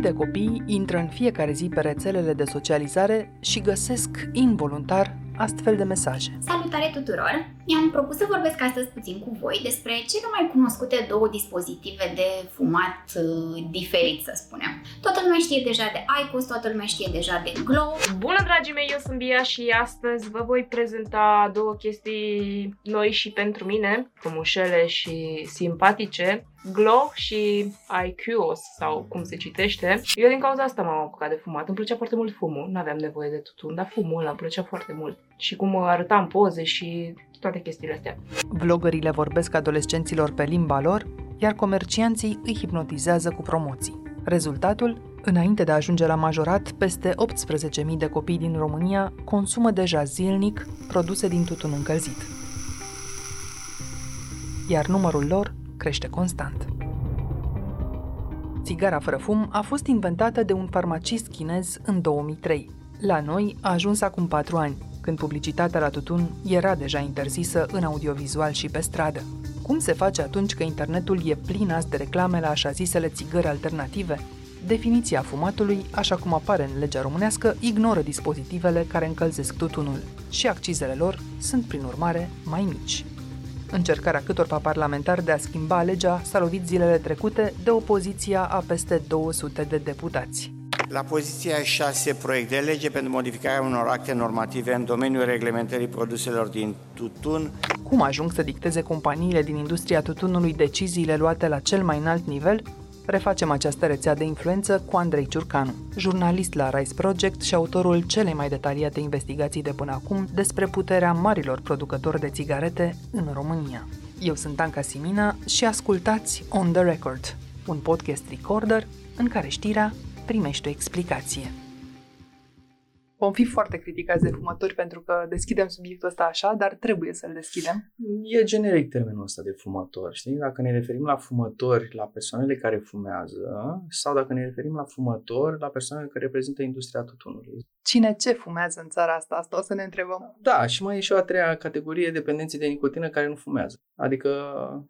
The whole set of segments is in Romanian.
Mii de copii intră în fiecare zi pe rețelele de socializare și găsesc involuntar astfel de mesaje. Salutare tuturor! Mi-am propus să vorbesc astăzi puțin cu voi despre cele mai cunoscute două dispozitive de fumat uh, diferit, să spunem. Toată lumea știe deja de IQOS, toată lumea știe deja de Glow. Bună, dragii mei, eu sunt Bia și astăzi vă voi prezenta două chestii noi și pentru mine, frumușele și simpatice, Glow și IQOS, sau cum se citește. Eu din cauza asta m-am apucat de fumat. Îmi plăcea foarte mult fumul, nu aveam nevoie de tutun, dar fumul ăla îmi plăcea foarte mult. Și cum arăta în poze și toate chestiile astea. Vlogării le vorbesc adolescenților pe limba lor, iar comercianții îi hipnotizează cu promoții. Rezultatul? Înainte de a ajunge la majorat, peste 18.000 de copii din România consumă deja zilnic produse din tutun încălzit. Iar numărul lor crește constant. Țigara fără fum a fost inventată de un farmacist chinez în 2003. La noi a ajuns acum 4 ani, când publicitatea la tutun era deja interzisă în audiovizual și pe stradă. Cum se face atunci că internetul e plin azi de reclame la așa zisele țigări alternative? Definiția fumatului, așa cum apare în legea românească, ignoră dispozitivele care încălzesc tutunul și accizele lor sunt, prin urmare, mai mici. Încercarea câtorva parlamentari de a schimba legea s-a lovit zilele trecute de opoziția a peste 200 de deputați. La poziția 6, proiect de lege pentru modificarea unor acte normative în domeniul reglementării produselor din tutun. Cum ajung să dicteze companiile din industria tutunului deciziile luate la cel mai înalt nivel? Refacem această rețea de influență cu Andrei Ciurcanu, jurnalist la Rise Project și autorul celei mai detaliate investigații de până acum despre puterea marilor producători de țigarete în România. Eu sunt Anca Simina și ascultați On The Record, un podcast recorder în care știrea primește o explicație. Vom fi foarte criticați de fumători pentru că deschidem subiectul ăsta așa, dar trebuie să-l deschidem. E generic termenul ăsta de fumători, știi? Dacă ne referim la fumători, la persoanele care fumează, sau dacă ne referim la fumători, la persoanele care reprezintă industria tutunului. Cine ce fumează în țara asta? Asta o să ne întrebăm. Da, și mai e și o a treia categorie, dependenții de nicotină care nu fumează. Adică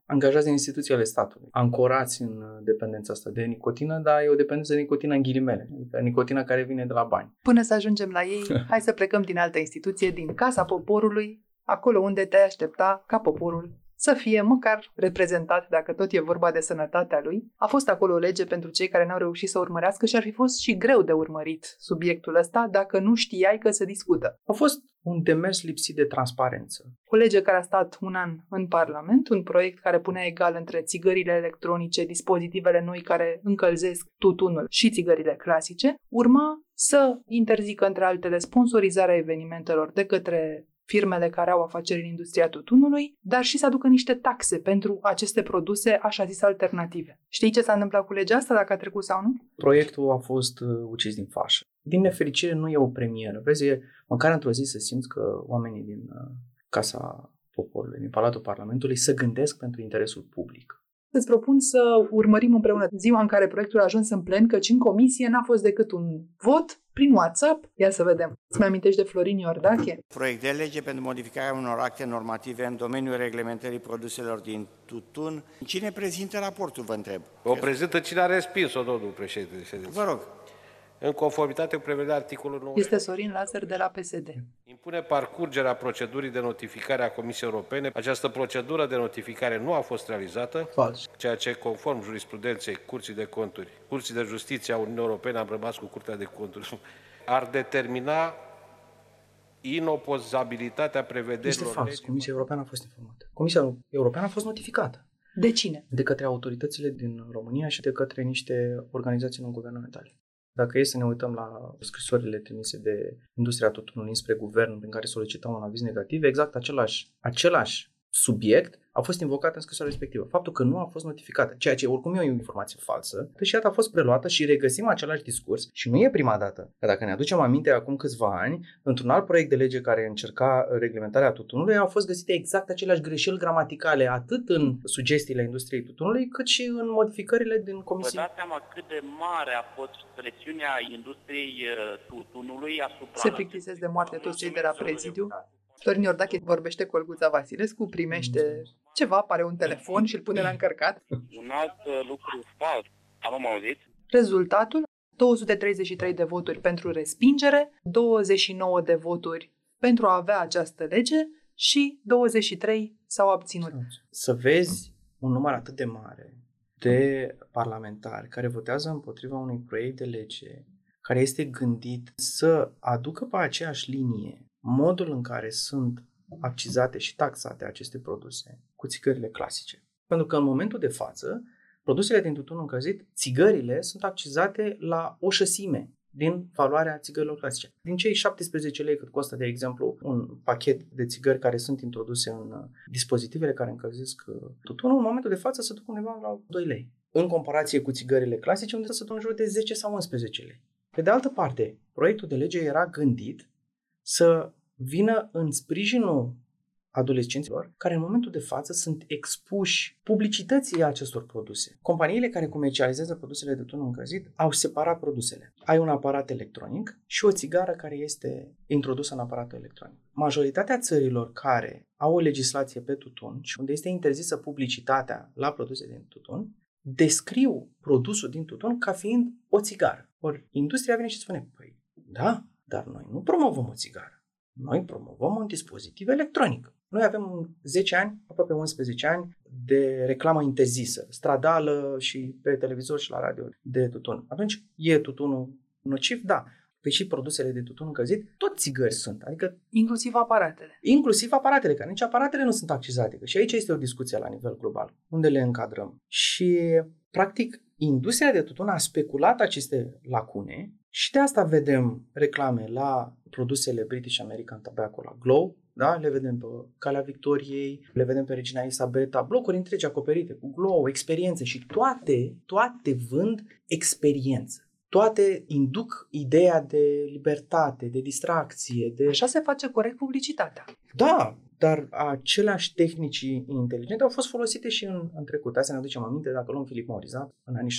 angajați în instituții ale statului, ancorați în dependența asta de nicotină, dar e o dependență de nicotină în ghilimele, adică nicotina care vine de la bani. Până să ajungem la ei, hai să plecăm din altă instituție, din Casa Poporului, acolo unde te aștepta ca poporul să fie măcar reprezentat, dacă tot e vorba de sănătatea lui. A fost acolo o lege pentru cei care n-au reușit să urmărească și ar fi fost și greu de urmărit subiectul ăsta dacă nu știai că se discută. A fost un demers lipsit de transparență. O lege care a stat un an în Parlament, un proiect care punea egal între țigările electronice, dispozitivele noi care încălzesc tutunul și țigările clasice, urma să interzică între altele sponsorizarea evenimentelor de către firmele care au afaceri în industria tutunului, dar și să aducă niște taxe pentru aceste produse, așa zis, alternative. Știi ce s-a întâmplat cu legea asta, dacă a trecut sau nu? Proiectul a fost uh, ucis din fașă. Din nefericire nu e o premieră. Vezi, e, măcar într-o zi să simți că oamenii din uh, Casa Poporului, din Palatul Parlamentului, se gândesc pentru interesul public. Îți propun să urmărim împreună ziua în care proiectul a ajuns în plen, căci în comisie n-a fost decât un vot prin WhatsApp. Ia să vedem. Îți mai amintești de Florin Iordache? Proiect de lege pentru modificarea unor acte normative în domeniul reglementării produselor din tutun. Cine prezintă raportul, vă întreb? O prezintă cine a respins-o, domnul președinte. Vă rog. În conformitate cu prevederea articolului 9. Este Sorin Lazar de la PSD. Impune parcurgerea procedurii de notificare a Comisiei Europene. Această procedură de notificare nu a fost realizată, Fals. ceea ce, conform jurisprudenței Curții de Conturi, Curții de Justiție a Uniunii Europene, am rămas cu Curtea de Conturi, ar determina inopozabilitatea prevederilor Este fals. legii. Comisia Europeană a fost informată. Comisia Europeană a fost notificată De cine? de către autoritățile din România și de către niște organizații non-guvernamentale. Dacă e să ne uităm la scrisorile trimise de industria tutunului spre guvern prin care solicitau un aviz negativ, exact același, același subiect a fost invocat în scrisoarea respectivă. Faptul că nu a fost notificată, ceea ce oricum e o informație falsă, deci iată a fost preluată și regăsim același discurs și nu e prima dată. Că dacă ne aducem aminte acum câțiva ani, într-un alt proiect de lege care încerca reglementarea tutunului, au fost găsite exact aceleași greșeli gramaticale, atât în sugestiile industriei tutunului, cât și în modificările din Vă comisie. dați seama cât de mare a fost presiunea industriei uh, tutunului asupra... Se plictisesc de moarte toți cei de la prezidiu. Florin Iordache vorbește cu Olguța Vasilescu, primește ceva, apare un telefon și îl pune la încărcat. Un alt uh, lucru fals, am auzit, Rezultatul? 233 de voturi pentru respingere, 29 de voturi pentru a avea această lege și 23 s-au abținut. Să vezi un număr atât de mare de parlamentari care votează împotriva unui proiect de lege care este gândit să aducă pe aceeași linie modul în care sunt accizate și taxate aceste produse cu țigările clasice. Pentru că în momentul de față, produsele din tutun încălzit, țigările sunt accizate la o șăsime din valoarea țigărilor clasice. Din cei 17 lei cât costă, de exemplu, un pachet de țigări care sunt introduse în uh, dispozitivele care încălzesc uh, tutunul, în momentul de față se duc undeva la 2 lei. În comparație cu țigările clasice, unde se duc în jur de 10 sau 11 lei. Pe de altă parte, proiectul de lege era gândit să vină în sprijinul adolescenților care în momentul de față sunt expuși publicității acestor produse. Companiile care comercializează produsele de tutun încălzit au separat produsele. Ai un aparat electronic și o țigară care este introdusă în aparatul electronic. Majoritatea țărilor care au o legislație pe tutun și unde este interzisă publicitatea la produse din tutun, descriu produsul din tutun ca fiind o țigară. Ori industria vine și spune, păi da, dar noi nu promovăm o țigară. Noi promovăm un dispozitiv electronic. Noi avem 10 ani, aproape 11 ani, de reclamă interzisă, stradală și pe televizor și la radio de tutun. Atunci, e tutunul nociv? Da. Păi și produsele de tutun încălzit, tot țigări sunt. Adică Inclusiv aparatele. inclusiv aparatele, că nici aparatele nu sunt accizate. Că și aici este o discuție la nivel global, unde le încadrăm. Și, practic, industria de tutun a speculat aceste lacune și de asta vedem reclame la produsele British American Tobacco, la Glow, da? Le vedem pe Calea Victoriei, le vedem pe Regina Isabeta, blocuri întregi acoperite cu glow, experiențe și toate, toate vând experiență. Toate induc ideea de libertate, de distracție, de... Așa se face corect publicitatea. Da, dar aceleași tehnici inteligente au fost folosite și în, în trecut. Hai să ne aducem aminte, dacă luăm Philip Morris, da? în anii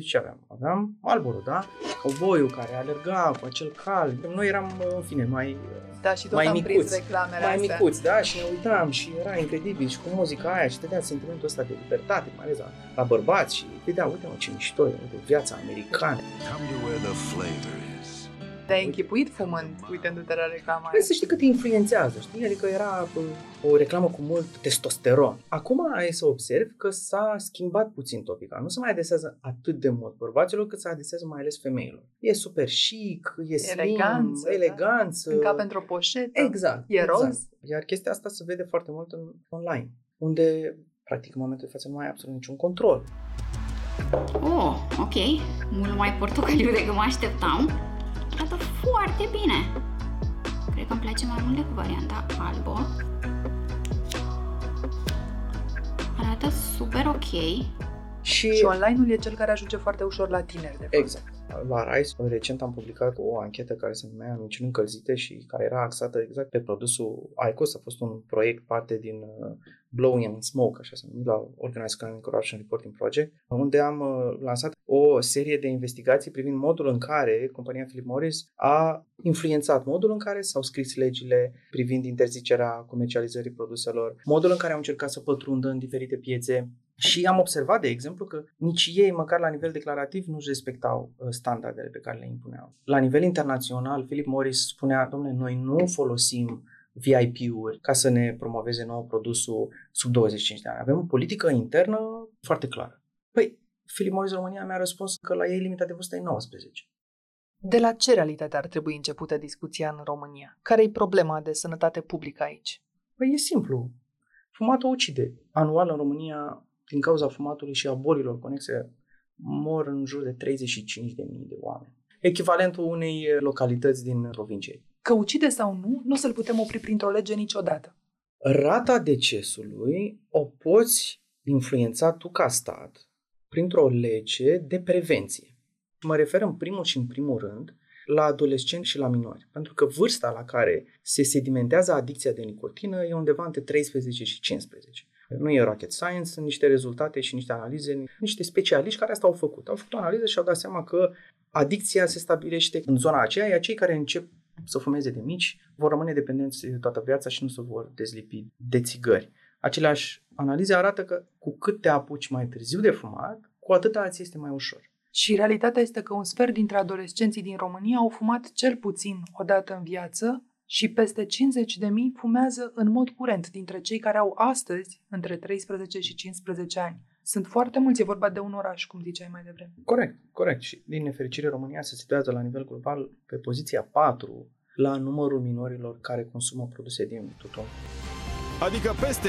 60-70 ce aveam? Aveam Marlboro, da? Cowboy-ul care alerga cu acel cal. Noi eram, în fine, mai, Da, și tot mai am micuți, prins reclamele mai astea. micuți, da? Și ne uitam și era incredibil și cu muzica aia și te dea sentimentul ăsta de libertate, mai ales la, la bărbați și vedea, uite mă, ce mișto e, uite, viața americană. Come to where the flavor is. Te-ai închipuit fumând, uitându-te la reclama aia. Păi să știi că te influențează, știi? Adică era bă, o reclamă cu mult testosteron. Acum ai să observi că s-a schimbat puțin topica. Nu se mai adesează atât de mult bărbaților, cât se adesează mai ales femeilor. E super chic, e slim, Eleganță, da. eleganță. În cap pentru o poșetă. Exact. E roz? Exact. Iar chestia asta se vede foarte mult în online, unde practic în momentul de față nu ai absolut niciun control. Oh, ok. Mult mai portocaliu decât mă așteptam. Arată foarte bine. Cred că îmi place mai mult decât varianta albă. Arată super ok. Și, Și online-ul e cel care ajunge foarte ușor la tineri, de fapt. Exact. La RISE, recent am publicat o anchetă care se numea Minciuni încălzite și care era axată exact pe produsul ICOS. A fost un proiect parte din uh, Blowing and Smoke, așa se numit, la Organized Crime Corruption Reporting Project, unde am uh, lansat o serie de investigații privind modul în care compania Philip Morris a influențat modul în care s-au scris legile privind interzicerea comercializării produselor, modul în care au încercat să pătrundă în diferite piețe, și am observat, de exemplu, că nici ei, măcar la nivel declarativ, nu-și respectau uh, standardele pe care le impuneau. La nivel internațional, Philip Morris spunea, domnule, noi nu folosim VIP-uri ca să ne promoveze nou produsul sub 25 de ani. Avem o politică internă foarte clară. Păi, Philip Morris România mi-a răspuns că la ei limita de vârstă e 19. De la ce realitate ar trebui începută discuția în România? Care e problema de sănătate publică aici? Păi e simplu. Fumatul ucide. Anual în România, din cauza fumatului și a bolilor conexe, mor în jur de 35.000 de oameni. Echivalentul unei localități din provincie. Că ucide sau nu, nu o să-l putem opri printr-o lege niciodată. Rata decesului o poți influența tu ca stat printr-o lege de prevenție. Mă refer în primul și în primul rând la adolescenți și la minori, pentru că vârsta la care se sedimentează adicția de nicotină e undeva între 13 și 15. Nu e rocket science, sunt niște rezultate și niște analize, niște specialiști care asta au făcut. Au făcut o analiză și au dat seama că adicția se stabilește în zona aceea, iar cei care încep să fumeze de mici vor rămâne dependenți toată viața și nu se vor dezlipi de țigări. Aceleași analize arată că cu cât te apuci mai târziu de fumat, cu atât ți este mai ușor. Și realitatea este că un sfert dintre adolescenții din România au fumat cel puțin o dată în viață și peste 50 de mii fumează în mod curent dintre cei care au astăzi între 13 și 15 ani. Sunt foarte mulți, e vorba de un oraș, cum ziceai mai devreme. Corect, corect. Și din nefericire România se situează la nivel global pe poziția 4 la numărul minorilor care consumă produse din tutun adică peste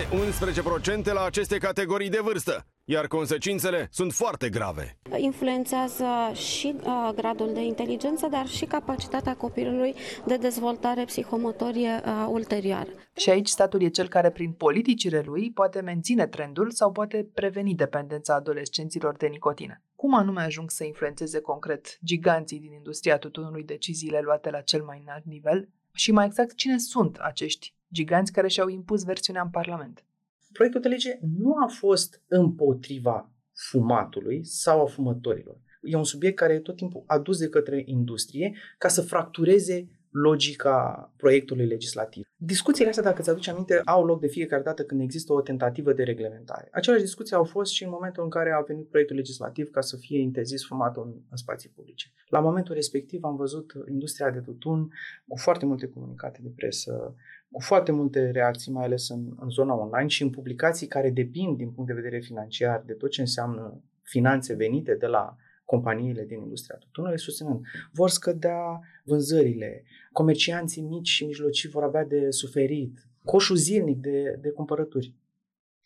11% la aceste categorii de vârstă, iar consecințele sunt foarte grave. Influențează și uh, gradul de inteligență, dar și capacitatea copilului de dezvoltare psihomotorie uh, ulterioară. Și aici statul e cel care, prin politicile lui, poate menține trendul sau poate preveni dependența adolescenților de nicotină. Cum anume ajung să influențeze concret giganții din industria tutunului deciziile luate la cel mai înalt nivel? Și mai exact, cine sunt acești giganți care și-au impus versiunea în Parlament. Proiectul de lege nu a fost împotriva fumatului sau a fumătorilor. E un subiect care e tot timpul adus de către industrie ca să fractureze logica proiectului legislativ. Discuțiile astea, dacă ți-aduci aminte, au loc de fiecare dată când există o tentativă de reglementare. Aceleași discuții au fost și în momentul în care a venit proiectul legislativ ca să fie interzis fumatul în, în spații publice. La momentul respectiv am văzut industria de tutun cu foarte multe comunicate de presă, cu foarte multe reacții, mai ales în, în zona online și în publicații care depind din punct de vedere financiar de tot ce înseamnă finanțe venite de la companiile din industria tutunului, susținând. Vor scădea vânzările, comercianții mici și mijlocii vor avea de suferit, coșul zilnic de, de cumpărături.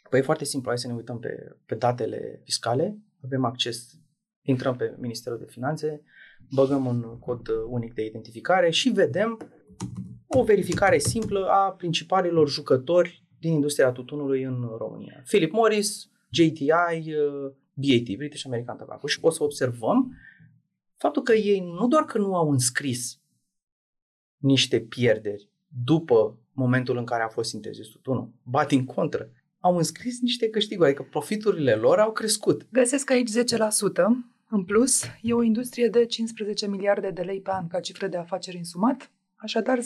Păi e foarte simplu, hai să ne uităm pe, pe datele fiscale, avem acces, intrăm pe Ministerul de Finanțe, băgăm un cod unic de identificare și vedem o verificare simplă a principalilor jucători din industria tutunului în România. Philip Morris, JTI, uh, BAT, British American Tobacco. Și o să observăm faptul că ei nu doar că nu au înscris niște pierderi după momentul în care a fost interzis tutunul, ba din contră, au înscris niște câștiguri, adică profiturile lor au crescut. Găsesc aici 10%. În plus, e o industrie de 15 miliarde de lei pe an ca cifră de afaceri însumat, așadar 10%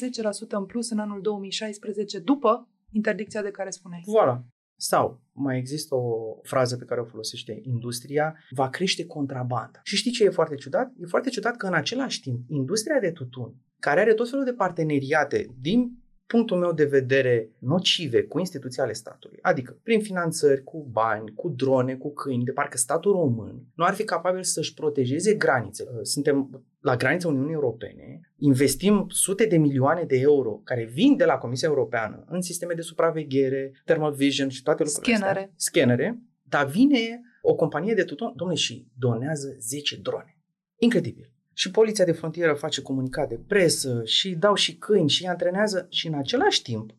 în plus în anul 2016 după interdicția de care spuneai. Voilà. Sau mai există o frază pe care o folosește industria, va crește contrabanda. Și știi ce e foarte ciudat? E foarte ciudat că în același timp industria de tutun, care are tot felul de parteneriate din punctul meu de vedere, nocive cu instituții ale statului. Adică prin finanțări, cu bani, cu drone, cu câini, de parcă statul român nu ar fi capabil să-și protejeze granițele. Suntem la granița Uniunii Europene, investim sute de milioane de euro care vin de la Comisia Europeană în sisteme de supraveghere, thermal vision și toate lucrurile Scanere. astea. Scanere. Dar vine o companie de tutun, domnule, și donează 10 drone. Incredibil și poliția de frontieră face comunicat de presă și dau și câini și îi antrenează și în același timp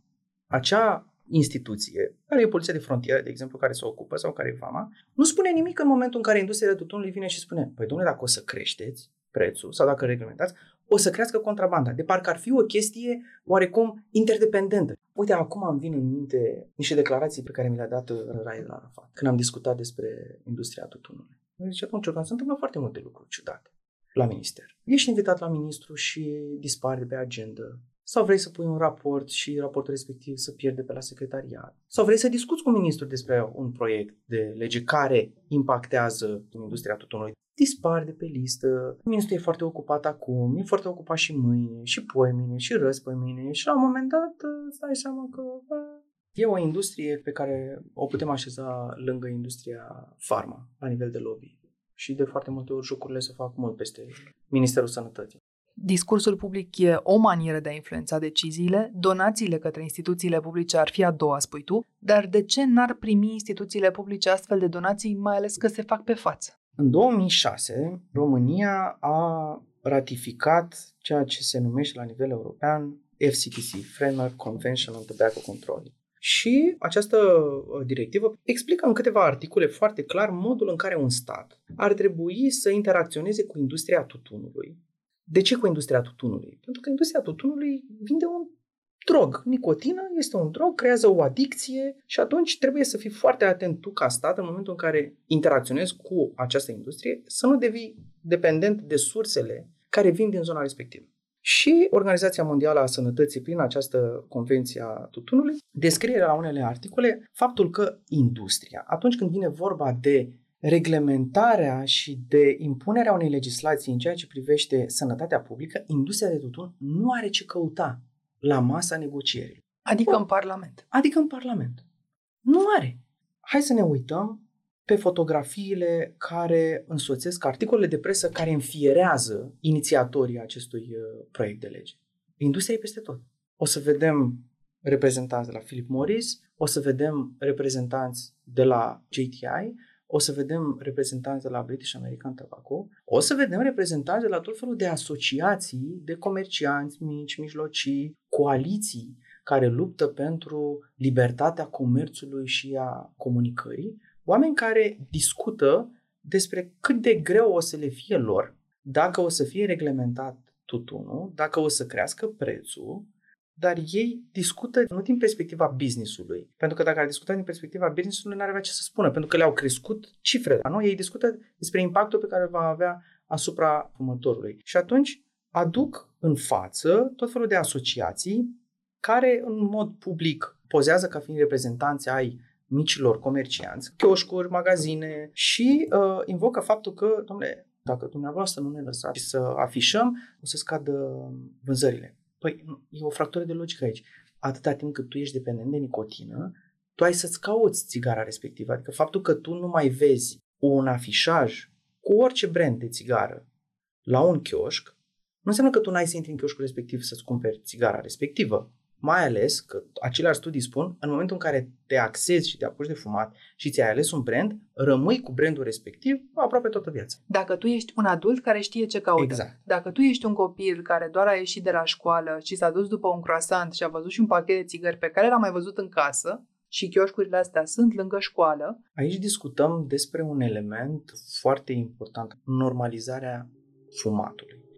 acea instituție, care e poliția de frontieră, de exemplu, care se ocupă sau care e fama, nu spune nimic în momentul în care industria de tutunului vine și spune, păi domnule, dacă o să creșteți prețul sau dacă reglementați, o să crească contrabanda. De parcă ar fi o chestie oarecum interdependentă. Uite, acum îmi vin în minte niște declarații pe care mi le-a dat Raed Arafat când am discutat despre industria tutunului. Deci atunci, se întâmplă foarte multe lucruri ciudate la minister. Ești invitat la ministru și dispare de pe agenda. Sau vrei să pui un raport și raportul respectiv să pierde pe la secretariat. Sau vrei să discuți cu ministrul despre un proiect de lege care impactează industria tutunului. Dispar de pe listă. Ministrul e foarte ocupat acum, e foarte ocupat și mâine, și poimine, și răzi mâine. Și la un moment dat îți dai seama că bă, E o industrie pe care o putem așeza lângă industria farma, la nivel de lobby și de foarte multe ori jocurile se fac mult peste Ministerul Sănătății. Discursul public e o manieră de a influența deciziile, donațiile către instituțiile publice ar fi a doua, spui tu, dar de ce n-ar primi instituțiile publice astfel de donații, mai ales că se fac pe față? În 2006, România a ratificat ceea ce se numește la nivel european FCTC, Framework Convention on Tobacco Control. Și această uh, directivă explică în câteva articole foarte clar modul în care un stat ar trebui să interacționeze cu industria tutunului. De ce cu industria tutunului? Pentru că industria tutunului vinde un drog. Nicotina este un drog, creează o adicție și atunci trebuie să fii foarte atent tu ca stat în momentul în care interacționezi cu această industrie să nu devii dependent de sursele care vin din zona respectivă. Și Organizația Mondială a Sănătății, prin această convenție a tutunului, descrie la unele articole faptul că industria, atunci când vine vorba de reglementarea și de impunerea unei legislații în ceea ce privește sănătatea publică, industria de tutun nu are ce căuta la masa negocierii. Adică în Parlament. Adică în Parlament. Nu are. Hai să ne uităm pe fotografiile care însoțesc articolele de presă care înfierează inițiatorii acestui uh, proiect de lege. Industria e peste tot. O să vedem reprezentanți de la Philip Morris, o să vedem reprezentanți de la JTI, o să vedem reprezentanți de la British American Tobacco, o să vedem reprezentanți de la tot felul de asociații de comercianți mici, mijlocii, coaliții care luptă pentru libertatea comerțului și a comunicării, oameni care discută despre cât de greu o să le fie lor dacă o să fie reglementat tutunul, dacă o să crească prețul, dar ei discută nu din perspectiva businessului. Pentru că dacă ar discuta din perspectiva businessului, n-ar avea ce să spună, pentru că le-au crescut cifrele. Nu? Ei discută despre impactul pe care îl va avea asupra fumătorului. Și atunci aduc în față tot felul de asociații care în mod public pozează ca fiind reprezentanți ai micilor comercianți, chioșcuri, magazine și uh, invocă faptul că, domnule, dacă dumneavoastră nu ne lăsați să afișăm, o să scadă vânzările. Păi, e o fractură de logică aici. Atâta timp cât tu ești dependent de nicotină, tu ai să-ți cauți țigara respectivă. Adică faptul că tu nu mai vezi un afișaj cu orice brand de țigară la un chioșc, nu înseamnă că tu n-ai să intri în chioșcul respectiv să-ți cumperi țigara respectivă. Mai ales că aceleași studii spun, în momentul în care te axezi și te apuci de fumat și ți-ai ales un brand, rămâi cu brandul respectiv aproape toată viața. Dacă tu ești un adult care știe ce caută, exact. dacă tu ești un copil care doar a ieșit de la școală și s-a dus după un croissant și a văzut și un pachet de țigări pe care l-a mai văzut în casă, și chioșcurile astea sunt lângă școală. Aici discutăm despre un element foarte important, normalizarea fumatului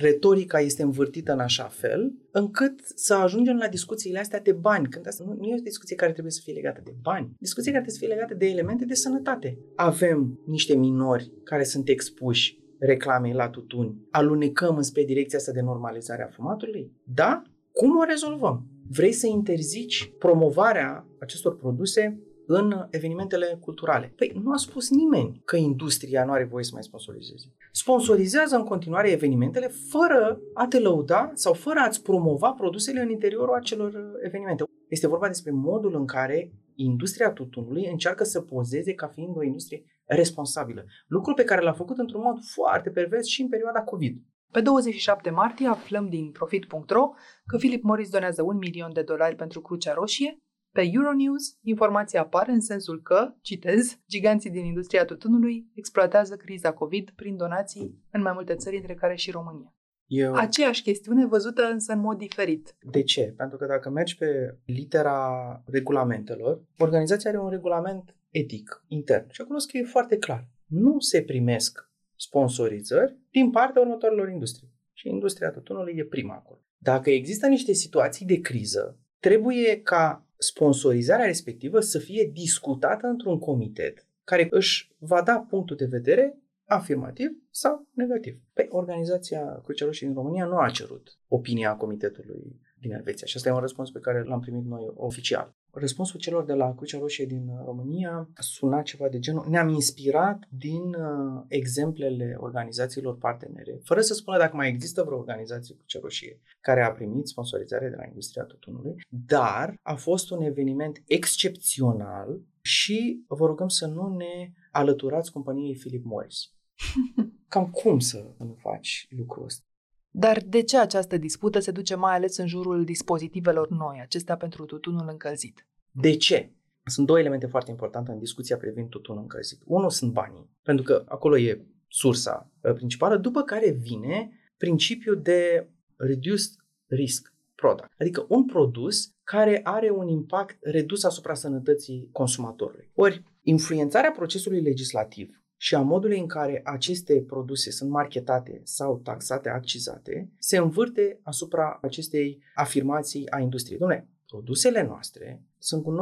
retorica este învârtită în așa fel încât să ajungem la discuțiile astea de bani. Când asta nu, nu e o discuție care trebuie să fie legată de bani. Discuție care trebuie să fie legată de elemente de sănătate. Avem niște minori care sunt expuși reclamei la tutuni. Alunecăm înspre direcția asta de normalizare a fumatului? Da? Cum o rezolvăm? Vrei să interzici promovarea acestor produse în evenimentele culturale. Păi nu a spus nimeni că industria nu are voie să mai sponsorizeze. Sponsorizează în continuare evenimentele fără a te lăuda sau fără a-ți promova produsele în interiorul acelor evenimente. Este vorba despre modul în care industria tutunului încearcă să pozeze ca fiind o industrie responsabilă. Lucru pe care l-a făcut într-un mod foarte pervers și în perioada COVID. Pe 27 martie aflăm din Profit.ro că Philip Morris donează un milion de dolari pentru Crucea Roșie, pe Euronews, informația apare în sensul că, citez, giganții din industria tutunului exploatează criza COVID prin donații în mai multe țări, între care și România. Eu... Aceeași chestiune văzută însă în mod diferit. De ce? Pentru că dacă mergi pe litera regulamentelor, organizația are un regulament etic intern și acolo scrie foarte clar. Nu se primesc sponsorizări din partea următoarelor industrie. Și industria tutunului e prima acolo. Dacă există niște situații de criză, trebuie ca sponsorizarea respectivă să fie discutată într-un comitet care își va da punctul de vedere afirmativ sau negativ. Păi, organizația Crucea Roșie din România nu a cerut opinia comitetului din Elveția și asta e un răspuns pe care l-am primit noi oficial. Răspunsul celor de la Crucea Roșie din uh, România suna ceva de genul. Ne-am inspirat din uh, exemplele organizațiilor partenere, fără să spună dacă mai există vreo organizație Crucea Roșie care a primit sponsorizare de la industria tutunului, dar a fost un eveniment excepțional și vă rugăm să nu ne alăturați companiei Philip Morris. Cam cum să nu faci lucrul ăsta? Dar de ce această dispută se duce mai ales în jurul dispozitivelor noi, acestea pentru tutunul încălzit? De ce? Sunt două elemente foarte importante în discuția privind tutunul încălzit. Unul sunt banii, pentru că acolo e sursa uh, principală, după care vine principiul de reduced risk product, adică un produs care are un impact redus asupra sănătății consumatorului. Ori, influențarea procesului legislativ și a modului în care aceste produse sunt marketate sau taxate, accizate, se învârte asupra acestei afirmații a industriei. Dom'le, produsele noastre sunt cu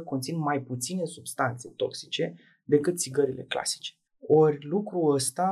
90-95% conțin mai puține substanțe toxice decât țigările clasice. Ori lucrul ăsta,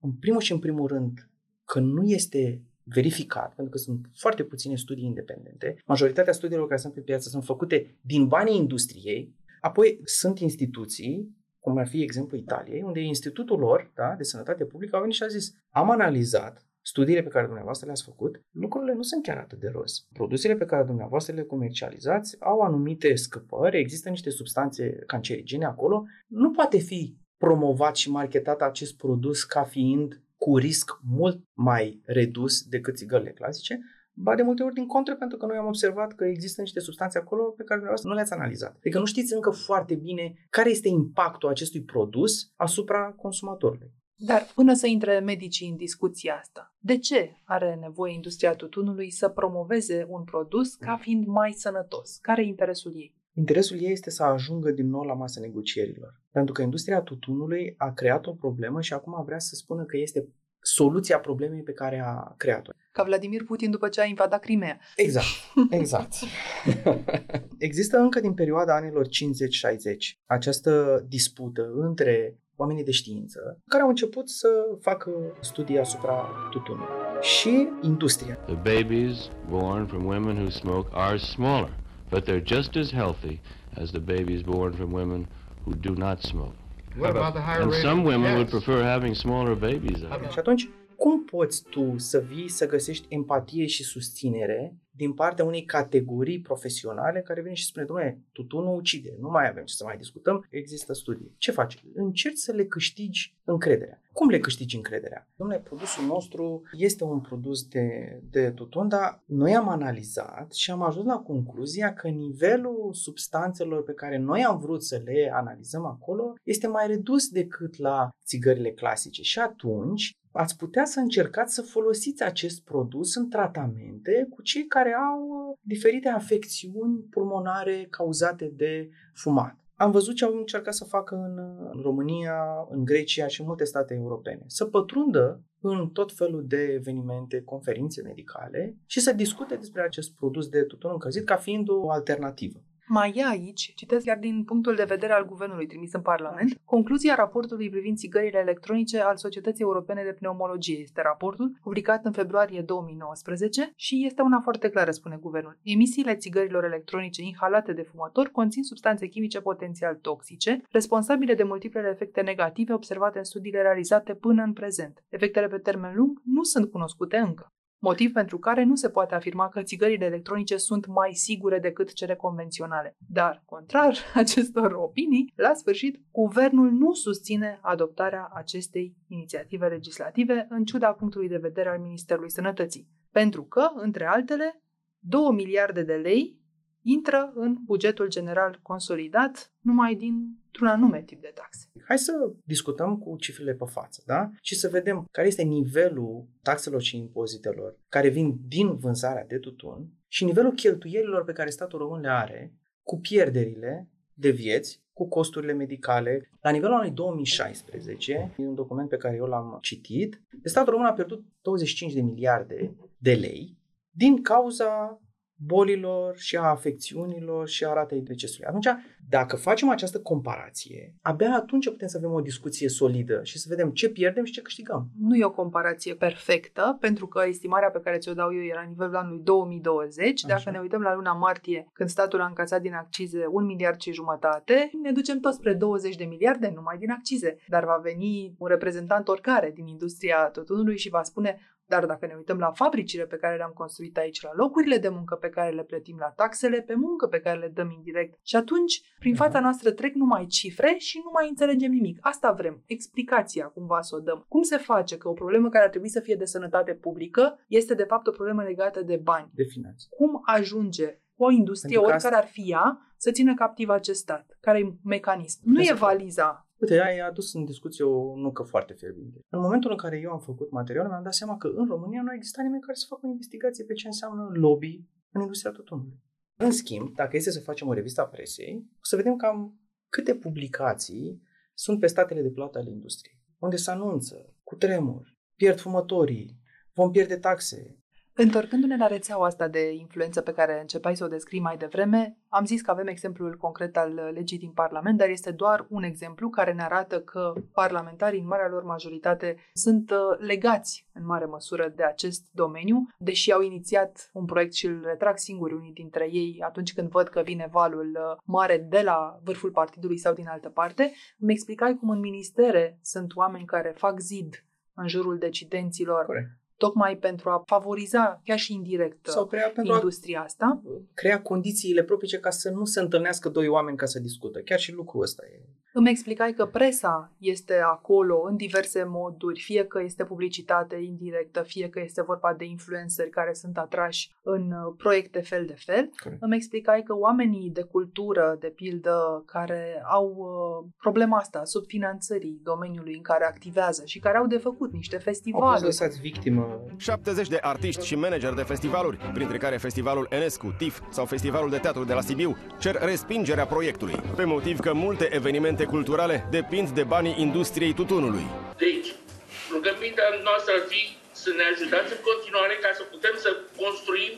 în primul și în primul rând, că nu este verificat, pentru că sunt foarte puține studii independente. Majoritatea studiilor care sunt pe piață sunt făcute din banii industriei, Apoi sunt instituții, cum ar fi exemplu Italiei, unde institutul lor da, de sănătate publică a venit și a zis am analizat studiile pe care dumneavoastră le-ați făcut, lucrurile nu sunt chiar atât de roz. Produsele pe care dumneavoastră le comercializați au anumite scăpări, există niște substanțe cancerigene acolo, nu poate fi promovat și marketat acest produs ca fiind cu risc mult mai redus decât țigările clasice, ba de multe ori din contră, pentru că noi am observat că există niște substanțe acolo pe care dumneavoastră nu le-ați analizat. Adică nu știți încă foarte bine care este impactul acestui produs asupra consumatorului. Dar până să intre medicii în discuția asta, de ce are nevoie industria tutunului să promoveze un produs ca fiind mai sănătos? Care e interesul ei? Interesul ei este să ajungă din nou la masa negocierilor. Pentru că industria tutunului a creat o problemă și acum vrea să spună că este soluția problemei pe care a creat-o. Ca Vladimir Putin după ce a invadat Crimea. Exact, exact. Există încă din perioada anilor 50-60 această dispută între oamenii de știință care au început să facă studii asupra tutunului și industria. The babies born from women who smoke are smaller, but they're just as healthy as the babies born from women who do not smoke. What about the higher And rate some of women deaths? would prefer having smaller babies. Și atunci, cum poți tu să vii să găsești empatie și susținere din partea unei categorii profesionale care vine și spune, domnule, tutunul ucide, nu mai avem ce să mai discutăm, există studii. Ce faci? Încerci să le câștigi încrederea. Cum le câștigi încrederea? Domnule, produsul nostru este un produs de, de tutun, dar noi am analizat și am ajuns la concluzia că nivelul substanțelor pe care noi am vrut să le analizăm acolo este mai redus decât la țigările clasice. Și atunci ați putea să încercați să folosiți acest produs în tratamente cu cei care au uh, diferite afecțiuni pulmonare cauzate de fumat. Am văzut ce au încercat să facă în, uh, în România, în Grecia și în multe state europene. Să pătrundă în tot felul de evenimente, conferințe medicale și să discute despre acest produs de tutun încălzit ca fiind o alternativă. Mai e aici, citesc chiar din punctul de vedere al guvernului trimis în Parlament, concluzia raportului privind țigările electronice al Societății Europene de Pneumologie. Este raportul publicat în februarie 2019 și este una foarte clară, spune guvernul. Emisiile țigărilor electronice inhalate de fumători conțin substanțe chimice potențial toxice, responsabile de multiplele efecte negative observate în studiile realizate până în prezent. Efectele pe termen lung nu sunt cunoscute încă motiv pentru care nu se poate afirma că țigările electronice sunt mai sigure decât cele convenționale. Dar, contrar acestor opinii, la sfârșit, guvernul nu susține adoptarea acestei inițiative legislative în ciuda punctului de vedere al Ministerului Sănătății. Pentru că, între altele, 2 miliarde de lei intră în bugetul general consolidat numai dintr-un anume tip de taxe. Hai să discutăm cu cifrele pe față, da? Și să vedem care este nivelul taxelor și impozitelor care vin din vânzarea de tutun și nivelul cheltuielilor pe care statul român le are cu pierderile de vieți, cu costurile medicale. La nivelul anului 2016, în un document pe care eu l-am citit, statul român a pierdut 25 de miliarde de lei din cauza bolilor și a afecțiunilor și a ratei decesului. Atunci, dacă facem această comparație, abia atunci putem să avem o discuție solidă și să vedem ce pierdem și ce câștigăm. Nu e o comparație perfectă, pentru că estimarea pe care ți-o dau eu era la nivelul anului 2020. Așa. Dacă ne uităm la luna martie, când statul a încasat din accize un miliard și jumătate, ne ducem tot spre 20 de miliarde numai din accize. Dar va veni un reprezentant oricare din industria tutunului și va spune dar dacă ne uităm la fabricile pe care le-am construit aici, la locurile de muncă pe care le plătim, la taxele pe muncă pe care le dăm indirect, și atunci prin fața noastră trec numai cifre și nu mai înțelegem nimic. Asta vrem, explicația cumva să o dăm. Cum se face că o problemă care ar trebui să fie de sănătate publică este de fapt o problemă legată de bani? De finanțe. Cum ajunge o industrie, oricare asta... ar fi ea, să țină captiv acest stat? Care e mecanism? Nu e valiza Uite, ea i-a adus în discuție o nucă foarte fierbinte. În momentul în care eu am făcut material, mi-am dat seama că în România nu exista nimeni care să facă o investigație pe ce înseamnă lobby în industria tutunului. În schimb, dacă este să facem o revistă a presei, o să vedem cam câte publicații sunt pe statele de plată ale industriei, unde se anunță cu tremur, pierd fumătorii, vom pierde taxe, Întorcându-ne la rețeaua asta de influență pe care începai să o descrii mai devreme, am zis că avem exemplul concret al legii din Parlament, dar este doar un exemplu care ne arată că parlamentarii, în marea lor majoritate, sunt uh, legați în mare măsură de acest domeniu, deși au inițiat un proiect și îl retrag singuri unii dintre ei atunci când văd că vine valul uh, mare de la vârful partidului sau din altă parte. Îmi explicai cum în ministere sunt oameni care fac zid în jurul decidenților Corect tocmai pentru a favoriza chiar și indirect Sau crea pentru industria asta. Crea condițiile propice ca să nu se întâlnească doi oameni ca să discută. Chiar și lucrul ăsta e. Îmi explicai că presa este acolo în diverse moduri, fie că este publicitate indirectă, fie că este vorba de influenceri care sunt atrași în uh, proiecte fel de fel. Corect. Îmi explicai că oamenii de cultură, de pildă, care au uh, problema asta, subfinanțării domeniului în care activează și care au de făcut niște Au fost festivaluri, lăsați victimă 70 de artiști și manageri de festivaluri, printre care Festivalul Enescu, TIF sau Festivalul de Teatru de la Sibiu, cer respingerea proiectului, pe motiv că multe evenimente culturale depind de banii industriei tutunului. Deci, rugămintea noastră ar fi să ne ajutați în continuare ca să putem să construim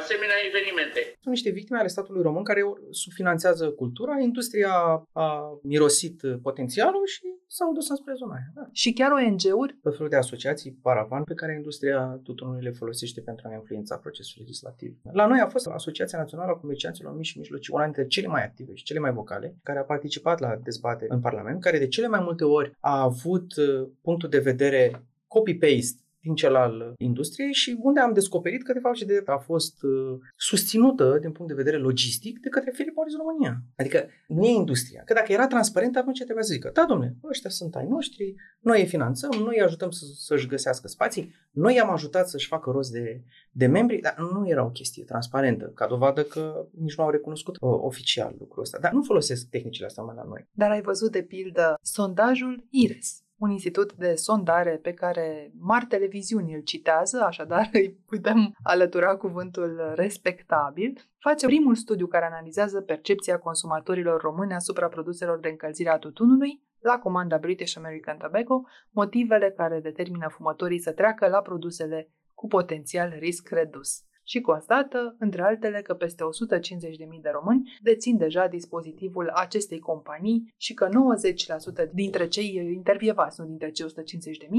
asemenea evenimente. Sunt niște victime ale statului român care subfinanțează cultura, industria a mirosit potențialul și s-au dus înspre zona aia. Da. Și chiar ONG-uri? Tot felul de asociații, paravan, pe care industria tutunului le folosește pentru a influența procesul legislativ. La noi a fost Asociația Națională a Comercianților Mici și Mijlocii, una dintre cele mai active și cele mai vocale, care a participat la dezbateri în Parlament, care de cele mai multe ori a avut uh, punctul de vedere copy-paste din cel al industriei și unde am descoperit că de fapt și de a fost uh, susținută din punct de vedere logistic de către Philip Morris România. Adică nu e industria. Că dacă era transparent, atunci trebuia să zică, da, domnule, ăștia sunt ai noștri, noi îi finanțăm, noi îi ajutăm să, să-și găsească spații, noi i-am ajutat să-și facă rost de, de membri, dar nu era o chestie transparentă, ca dovadă că nici nu au recunoscut uh, oficial lucrul ăsta. Dar nu folosesc tehnicile astea mai la noi. Dar ai văzut de pildă sondajul IRES, un institut de sondare pe care mari televiziuni îl citează, așadar îi putem alătura cuvântul respectabil, face primul studiu care analizează percepția consumatorilor români asupra produselor de încălzire a tutunului la comanda British American Tobacco, motivele care determină fumătorii să treacă la produsele cu potențial risc redus și constată, între altele, că peste 150.000 de români dețin deja dispozitivul acestei companii și că 90% dintre cei intervievați, nu dintre cei 150.000,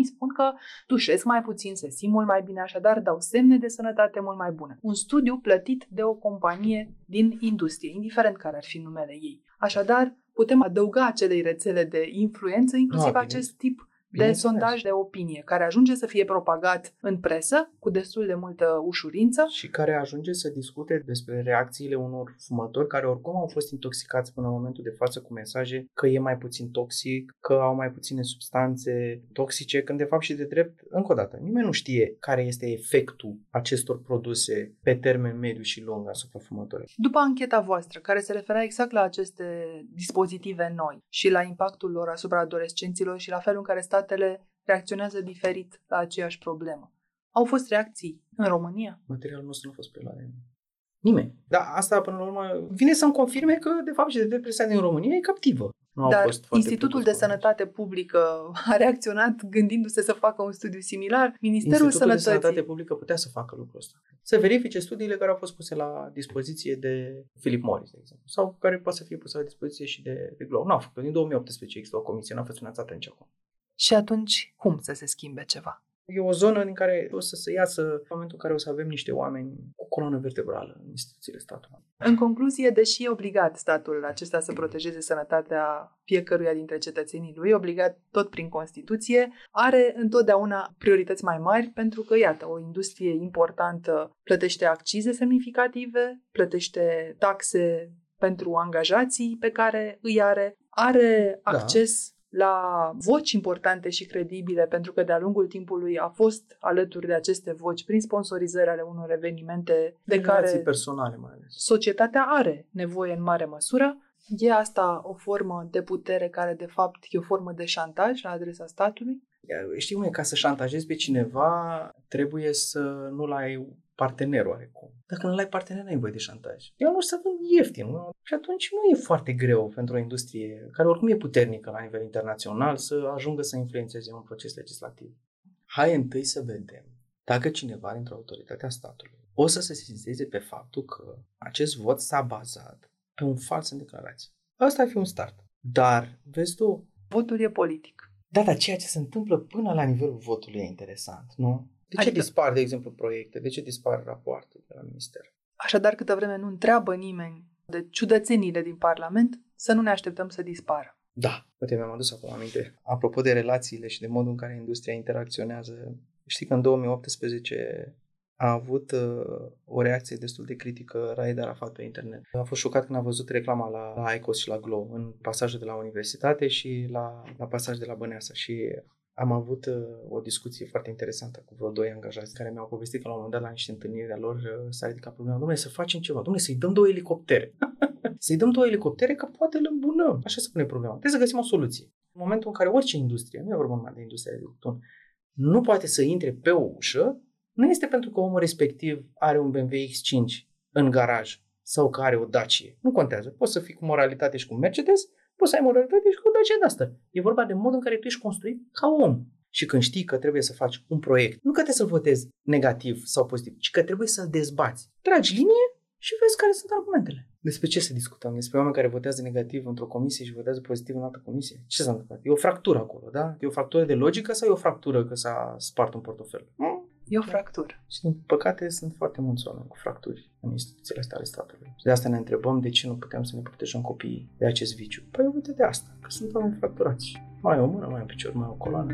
spun că dușesc mai puțin, se simt mult mai bine, așadar dau semne de sănătate mult mai bună. Un studiu plătit de o companie din industrie, indiferent care ar fi numele ei. Așadar, putem adăuga acelei rețele de influență, inclusiv Ah, acest tip de Bineînțeles. sondaj de opinie, care ajunge să fie propagat în presă cu destul de multă ușurință și care ajunge să discute despre reacțiile unor fumători care oricum au fost intoxicați până în momentul de față cu mesaje că e mai puțin toxic, că au mai puține substanțe toxice, când de fapt și de drept, încă o dată, nimeni nu știe care este efectul acestor produse pe termen mediu și lung asupra fumătorilor. După ancheta voastră, care se referea exact la aceste dispozitive noi și la impactul lor asupra adolescenților și la felul în care statele reacționează diferit la aceeași problemă, au fost reacții în România? Materialul nostru nu a fost preluat de nimeni. Nimeni. Dar asta, până la urmă, vine să-mi confirme că, de fapt, și de drept presa din România e captivă. Nu au Dar fost foarte Institutul de produs Sănătate Publică a reacționat gândindu-se să facă un studiu similar. Ministerul Institutul Sănătății. de Sănătate Publică putea să facă lucrul ăsta. Să verifice studiile care au fost puse la dispoziție de Philip Morris, de exemplu, sau care poate să fie puse la dispoziție și de, de Glow. Nu au făcut. Din 2018 există o comisie, n-a fost finanțată nici acum. Și atunci, cum să se schimbe ceva? E o zonă din care o să se iasă în momentul în care o să avem niște oameni cu coloană vertebrală în instituțiile statului. În concluzie, deși e obligat statul acesta să protejeze sănătatea fiecăruia dintre cetățenii lui, obligat tot prin Constituție, are întotdeauna priorități mai mari pentru că, iată, o industrie importantă plătește accize semnificative, plătește taxe pentru angajații pe care îi are, are Da. Acces la voci importante și credibile, pentru că de-a lungul timpului a fost alături de aceste voci prin sponsorizări ale unor evenimente de Relații care personale mai ales. societatea are nevoie în mare măsură. E asta o formă de putere care, de fapt, e o formă de șantaj la adresa statului? Știi cum e, ca să șantajezi pe cineva, trebuie să nu-l ai partener oarecum. Dacă nu-l ai partener, n-ai voie de șantaj. Eu nu să vând ieftin. Nu? Și atunci nu e foarte greu pentru o industrie care oricum e puternică la nivel internațional să ajungă să influențeze un proces legislativ. Hai întâi să vedem dacă cineva dintr-o autoritate a statului o să se sesizeze pe faptul că acest vot s-a bazat pe un fals în declarație. Asta ar fi un start. Dar, vezi tu, votul e politic. Da, dar ceea ce se întâmplă până la nivelul votului e interesant, nu? De ce adică... dispar, de exemplu, proiecte? De ce dispar rapoarte de la minister? Așadar, câtă vreme nu întreabă nimeni de ciudățenile din Parlament, să nu ne așteptăm să dispară. Da, uite, mi-am adus acum aminte. Apropo de relațiile și de modul în care industria interacționează, știi că în 2018 a avut uh, o reacție destul de critică Raed Arafat pe internet. A fost șocat când a văzut reclama la, la ICOS și la Glow în pasajul de la universitate și la, la pasaj de la Băneasa și am avut uh, o discuție foarte interesantă cu vreo doi angajați care mi-au povestit că la un moment dat la niște întâlniri de lor uh, s-a ridicat problema, domnule, să facem ceva, domnule, să-i dăm două elicoptere. să-i dăm două elicoptere că poate îl îmbunăm. Așa se pune problema. Trebuie să găsim o soluție. În momentul în care orice industrie, nu e vorba numai de industria de tutun, nu poate să intre pe o ușă, nu este pentru că omul respectiv are un BMW X5 în garaj sau că are o Dacia. Nu contează. Poți să fii cu moralitate și cu Mercedes, poți să ai moralitate și cu o Dacia de asta. E vorba de modul în care tu ești construit ca om. Și când știi că trebuie să faci un proiect, nu că trebuie să-l votezi negativ sau pozitiv, ci că trebuie să-l dezbați. Tragi linie și vezi care sunt argumentele. Despre ce se discutăm? Despre oameni care votează negativ într-o comisie și votează pozitiv în altă comisie? Ce s-a întâmplat? E o fractură acolo, da? E o fractură de logică sau e o fractură că s-a spart un portofel? Hmm? E o fractură. Și din păcate sunt foarte mulți oameni cu fracturi în instituțiile astea ale statului. Și de asta ne întrebăm de ce nu putem să ne protejăm copiii de acest viciu. Păi uite de asta, că sunt oameni fracturați. Mai o mână, mai un picior, mai o coloană.